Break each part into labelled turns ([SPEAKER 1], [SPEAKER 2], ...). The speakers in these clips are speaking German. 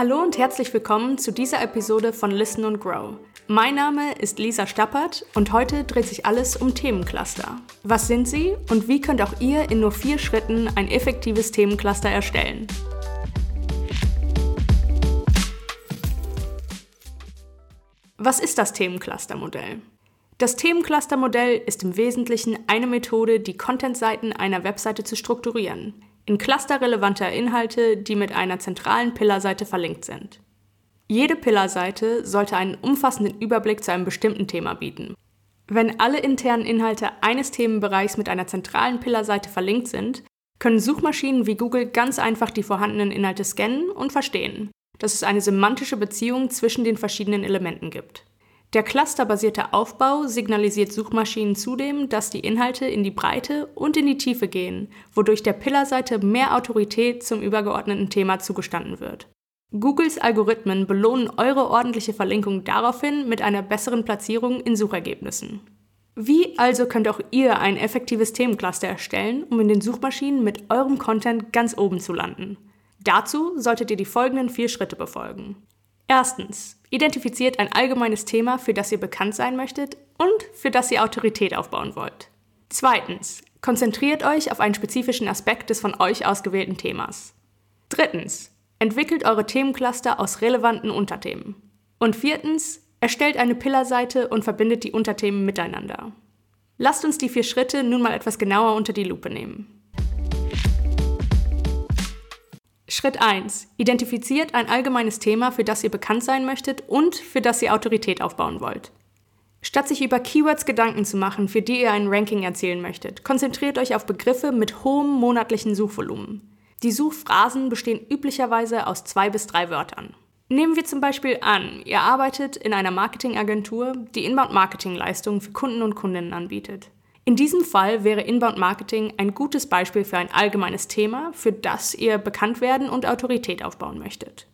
[SPEAKER 1] Hallo und herzlich willkommen zu dieser Episode von Listen und Grow. Mein Name ist Lisa Stappert und heute dreht sich alles um Themencluster. Was sind sie und wie könnt auch ihr in nur vier Schritten ein effektives Themencluster erstellen? Was ist das Themencluster-Modell? Das Themencluster-Modell ist im Wesentlichen eine Methode, die Contentseiten einer Webseite zu strukturieren, in Cluster Inhalte, die mit einer zentralen Pillarseite verlinkt sind. Jede Pillarseite sollte einen umfassenden Überblick zu einem bestimmten Thema bieten. Wenn alle internen Inhalte eines Themenbereichs mit einer zentralen Pillarseite verlinkt sind, können Suchmaschinen wie Google ganz einfach die vorhandenen Inhalte scannen und verstehen, dass es eine semantische Beziehung zwischen den verschiedenen Elementen gibt. Der clusterbasierte Aufbau signalisiert Suchmaschinen zudem, dass die Inhalte in die Breite und in die Tiefe gehen, wodurch der Pillarseite mehr Autorität zum übergeordneten Thema zugestanden wird. Googles Algorithmen belohnen eure ordentliche Verlinkung daraufhin mit einer besseren Platzierung in Suchergebnissen. Wie also könnt auch ihr ein effektives Themencluster erstellen, um in den Suchmaschinen mit eurem Content ganz oben zu landen? Dazu solltet ihr die folgenden vier Schritte befolgen. Erstens, identifiziert ein allgemeines Thema, für das ihr bekannt sein möchtet und für das ihr Autorität aufbauen wollt. Zweitens, konzentriert euch auf einen spezifischen Aspekt des von euch ausgewählten Themas. Drittens, entwickelt eure Themencluster aus relevanten Unterthemen. Und viertens, erstellt eine Pillarseite und verbindet die Unterthemen miteinander. Lasst uns die vier Schritte nun mal etwas genauer unter die Lupe nehmen. Schritt 1. Identifiziert ein allgemeines Thema, für das ihr bekannt sein möchtet und für das ihr Autorität aufbauen wollt. Statt sich über Keywords Gedanken zu machen, für die ihr ein Ranking erzielen möchtet, konzentriert euch auf Begriffe mit hohem monatlichen Suchvolumen. Die Suchphrasen bestehen üblicherweise aus zwei bis drei Wörtern. Nehmen wir zum Beispiel an, ihr arbeitet in einer Marketingagentur, die Inbound-Marketing-Leistungen für Kunden und Kundinnen anbietet. In diesem Fall wäre Inbound Marketing ein gutes Beispiel für ein allgemeines Thema, für das ihr bekannt werden und Autorität aufbauen möchtet.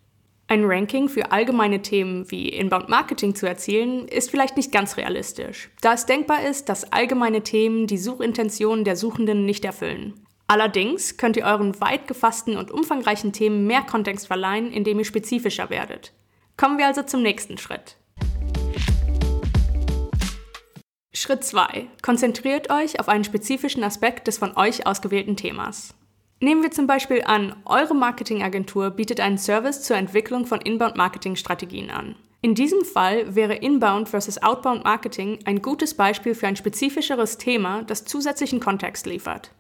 [SPEAKER 1] Ein Ranking für allgemeine Themen wie Inbound Marketing zu erzielen, ist vielleicht nicht ganz realistisch, da es denkbar ist, dass allgemeine Themen die Suchintentionen der Suchenden nicht erfüllen. Allerdings könnt ihr euren weit gefassten und umfangreichen Themen mehr Kontext verleihen, indem ihr spezifischer werdet. Kommen wir also zum nächsten Schritt. Schritt 2. Konzentriert euch auf einen spezifischen Aspekt des von euch ausgewählten Themas. Nehmen wir zum Beispiel an, eure Marketingagentur bietet einen Service zur Entwicklung von Inbound-Marketing-Strategien an. In diesem Fall wäre Inbound versus Outbound Marketing ein gutes Beispiel für ein spezifischeres Thema, das zusätzlichen Kontext liefert.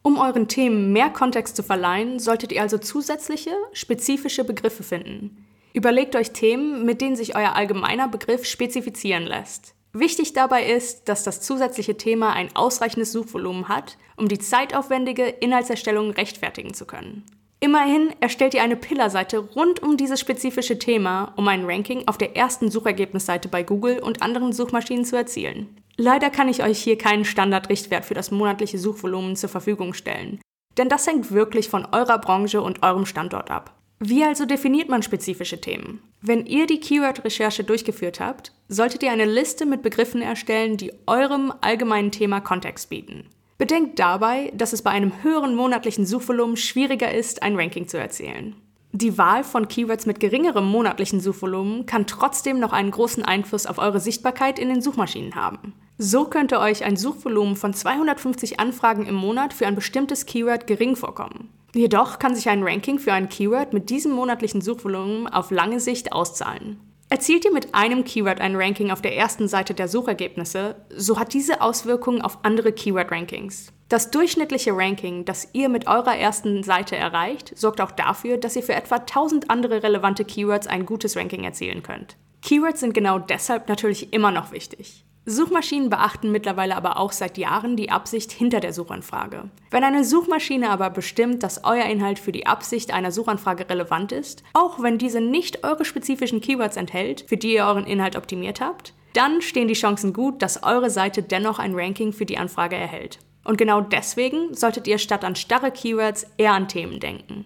[SPEAKER 1] Um euren Themen mehr Kontext zu verleihen, solltet ihr also zusätzliche, spezifische Begriffe finden. Überlegt euch Themen, mit denen sich euer allgemeiner Begriff spezifizieren lässt. Wichtig dabei ist, dass das zusätzliche Thema ein ausreichendes Suchvolumen hat, um die zeitaufwendige Inhaltserstellung rechtfertigen zu können. Immerhin erstellt ihr eine Pillarseite rund um dieses spezifische Thema, um ein Ranking auf der ersten Suchergebnisseite bei Google und anderen Suchmaschinen zu erzielen. Leider kann ich euch hier keinen Standardrichtwert für das monatliche Suchvolumen zur Verfügung stellen, denn das hängt wirklich von eurer Branche und eurem Standort ab. Wie also definiert man spezifische Themen? Wenn ihr die Keyword-Recherche durchgeführt habt, solltet ihr eine Liste mit Begriffen erstellen, die eurem allgemeinen Thema Kontext bieten. Bedenkt dabei, dass es bei einem höheren monatlichen Suchvolumen schwieriger ist, ein Ranking zu erzielen. Die Wahl von Keywords mit geringerem monatlichen Suchvolumen kann trotzdem noch einen großen Einfluss auf eure Sichtbarkeit in den Suchmaschinen haben. So könnte euch ein Suchvolumen von 250 Anfragen im Monat für ein bestimmtes Keyword gering vorkommen. Jedoch kann sich ein Ranking für ein Keyword mit diesem monatlichen Suchvolumen auf lange Sicht auszahlen. Erzielt ihr mit einem Keyword ein Ranking auf der ersten Seite der Suchergebnisse, so hat diese Auswirkungen auf andere Keyword-Rankings. Das durchschnittliche Ranking, das ihr mit eurer ersten Seite erreicht, sorgt auch dafür, dass ihr für etwa 1000 andere relevante Keywords ein gutes Ranking erzielen könnt. Keywords sind genau deshalb natürlich immer noch wichtig. Suchmaschinen beachten mittlerweile aber auch seit Jahren die Absicht hinter der Suchanfrage. Wenn eine Suchmaschine aber bestimmt, dass euer Inhalt für die Absicht einer Suchanfrage relevant ist, auch wenn diese nicht eure spezifischen Keywords enthält, für die ihr euren Inhalt optimiert habt, dann stehen die Chancen gut, dass eure Seite dennoch ein Ranking für die Anfrage erhält. Und genau deswegen solltet ihr statt an starre Keywords eher an Themen denken.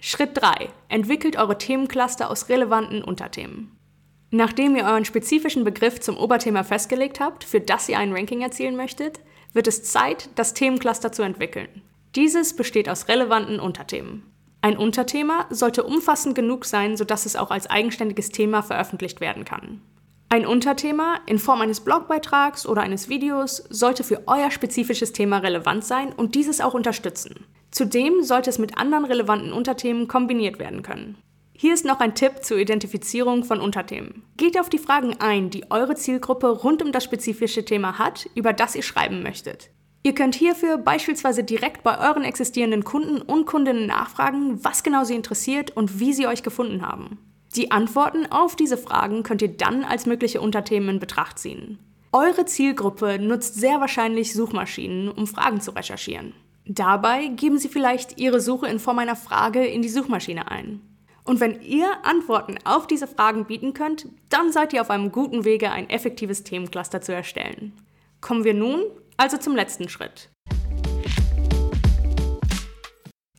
[SPEAKER 1] Schritt 3. Entwickelt eure Themencluster aus relevanten Unterthemen. Nachdem ihr euren spezifischen Begriff zum Oberthema festgelegt habt, für das ihr ein Ranking erzielen möchtet, wird es Zeit, das Themencluster zu entwickeln. Dieses besteht aus relevanten Unterthemen. Ein Unterthema sollte umfassend genug sein, sodass es auch als eigenständiges Thema veröffentlicht werden kann. Ein Unterthema in Form eines Blogbeitrags oder eines Videos sollte für euer spezifisches Thema relevant sein und dieses auch unterstützen. Zudem sollte es mit anderen relevanten Unterthemen kombiniert werden können. Hier ist noch ein Tipp zur Identifizierung von Unterthemen. Geht auf die Fragen ein, die eure Zielgruppe rund um das spezifische Thema hat, über das ihr schreiben möchtet. Ihr könnt hierfür beispielsweise direkt bei euren existierenden Kunden und Kundinnen nachfragen, was genau sie interessiert und wie sie euch gefunden haben. Die Antworten auf diese Fragen könnt ihr dann als mögliche Unterthemen in Betracht ziehen. Eure Zielgruppe nutzt sehr wahrscheinlich Suchmaschinen, um Fragen zu recherchieren. Dabei geben sie vielleicht ihre Suche in Form einer Frage in die Suchmaschine ein. Und wenn ihr Antworten auf diese Fragen bieten könnt, dann seid ihr auf einem guten Wege, ein effektives Themencluster zu erstellen. Kommen wir nun also zum letzten Schritt.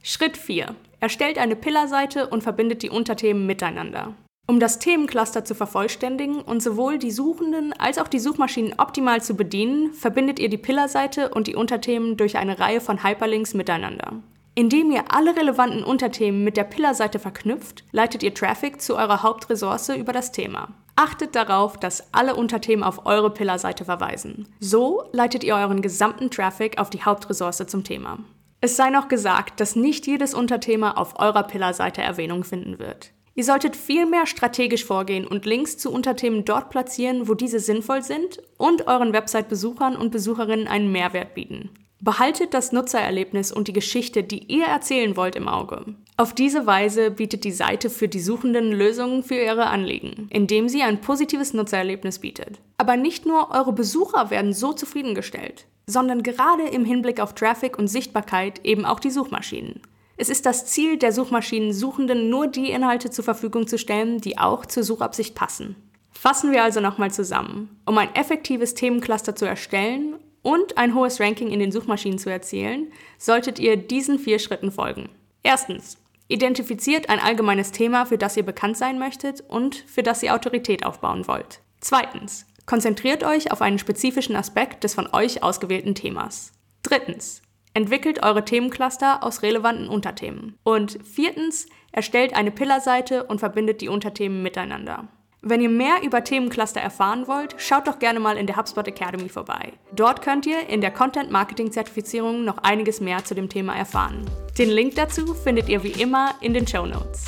[SPEAKER 1] Schritt 4. Erstellt eine Pillarseite und verbindet die Unterthemen miteinander. Um das Themencluster zu vervollständigen und sowohl die Suchenden als auch die Suchmaschinen optimal zu bedienen, verbindet ihr die Pillarseite und die Unterthemen durch eine Reihe von Hyperlinks miteinander. Indem ihr alle relevanten Unterthemen mit der Pillarseite verknüpft, leitet ihr Traffic zu eurer Hauptressource über das Thema. Achtet darauf, dass alle Unterthemen auf eure Pillarseite verweisen. So leitet ihr euren gesamten Traffic auf die Hauptressource zum Thema. Es sei noch gesagt, dass nicht jedes Unterthema auf eurer Pillarseite Erwähnung finden wird. Ihr solltet vielmehr strategisch vorgehen und Links zu Unterthemen dort platzieren, wo diese sinnvoll sind und euren Website-Besuchern und Besucherinnen einen Mehrwert bieten. Behaltet das Nutzererlebnis und die Geschichte, die ihr erzählen wollt, im Auge. Auf diese Weise bietet die Seite für die Suchenden Lösungen für ihre Anliegen, indem sie ein positives Nutzererlebnis bietet. Aber nicht nur eure Besucher werden so zufriedengestellt, sondern gerade im Hinblick auf Traffic und Sichtbarkeit eben auch die Suchmaschinen. Es ist das Ziel der Suchmaschinen, Suchenden nur die Inhalte zur Verfügung zu stellen, die auch zur Suchabsicht passen. Fassen wir also nochmal zusammen. Um ein effektives Themencluster zu erstellen und ein hohes Ranking in den Suchmaschinen zu erzielen, solltet ihr diesen vier Schritten folgen. Erstens, identifiziert ein allgemeines Thema, für das ihr bekannt sein möchtet und für das ihr Autorität aufbauen wollt. Zweitens, konzentriert euch auf einen spezifischen Aspekt des von euch ausgewählten Themas. Drittens, entwickelt eure Themencluster aus relevanten Unterthemen. Und viertens, erstellt eine Pillarseite und verbindet die Unterthemen miteinander. Wenn ihr mehr über Themencluster erfahren wollt, schaut doch gerne mal in der HubSpot Academy vorbei. Dort könnt ihr in der Content Marketing Zertifizierung noch einiges mehr zu dem Thema erfahren. Den Link dazu findet ihr wie immer in den Show Notes.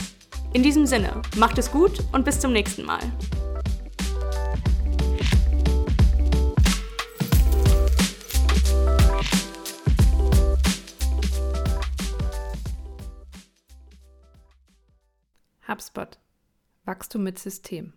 [SPEAKER 1] In diesem Sinne, macht es gut und bis zum nächsten Mal.
[SPEAKER 2] HubSpot. Wachstum mit System.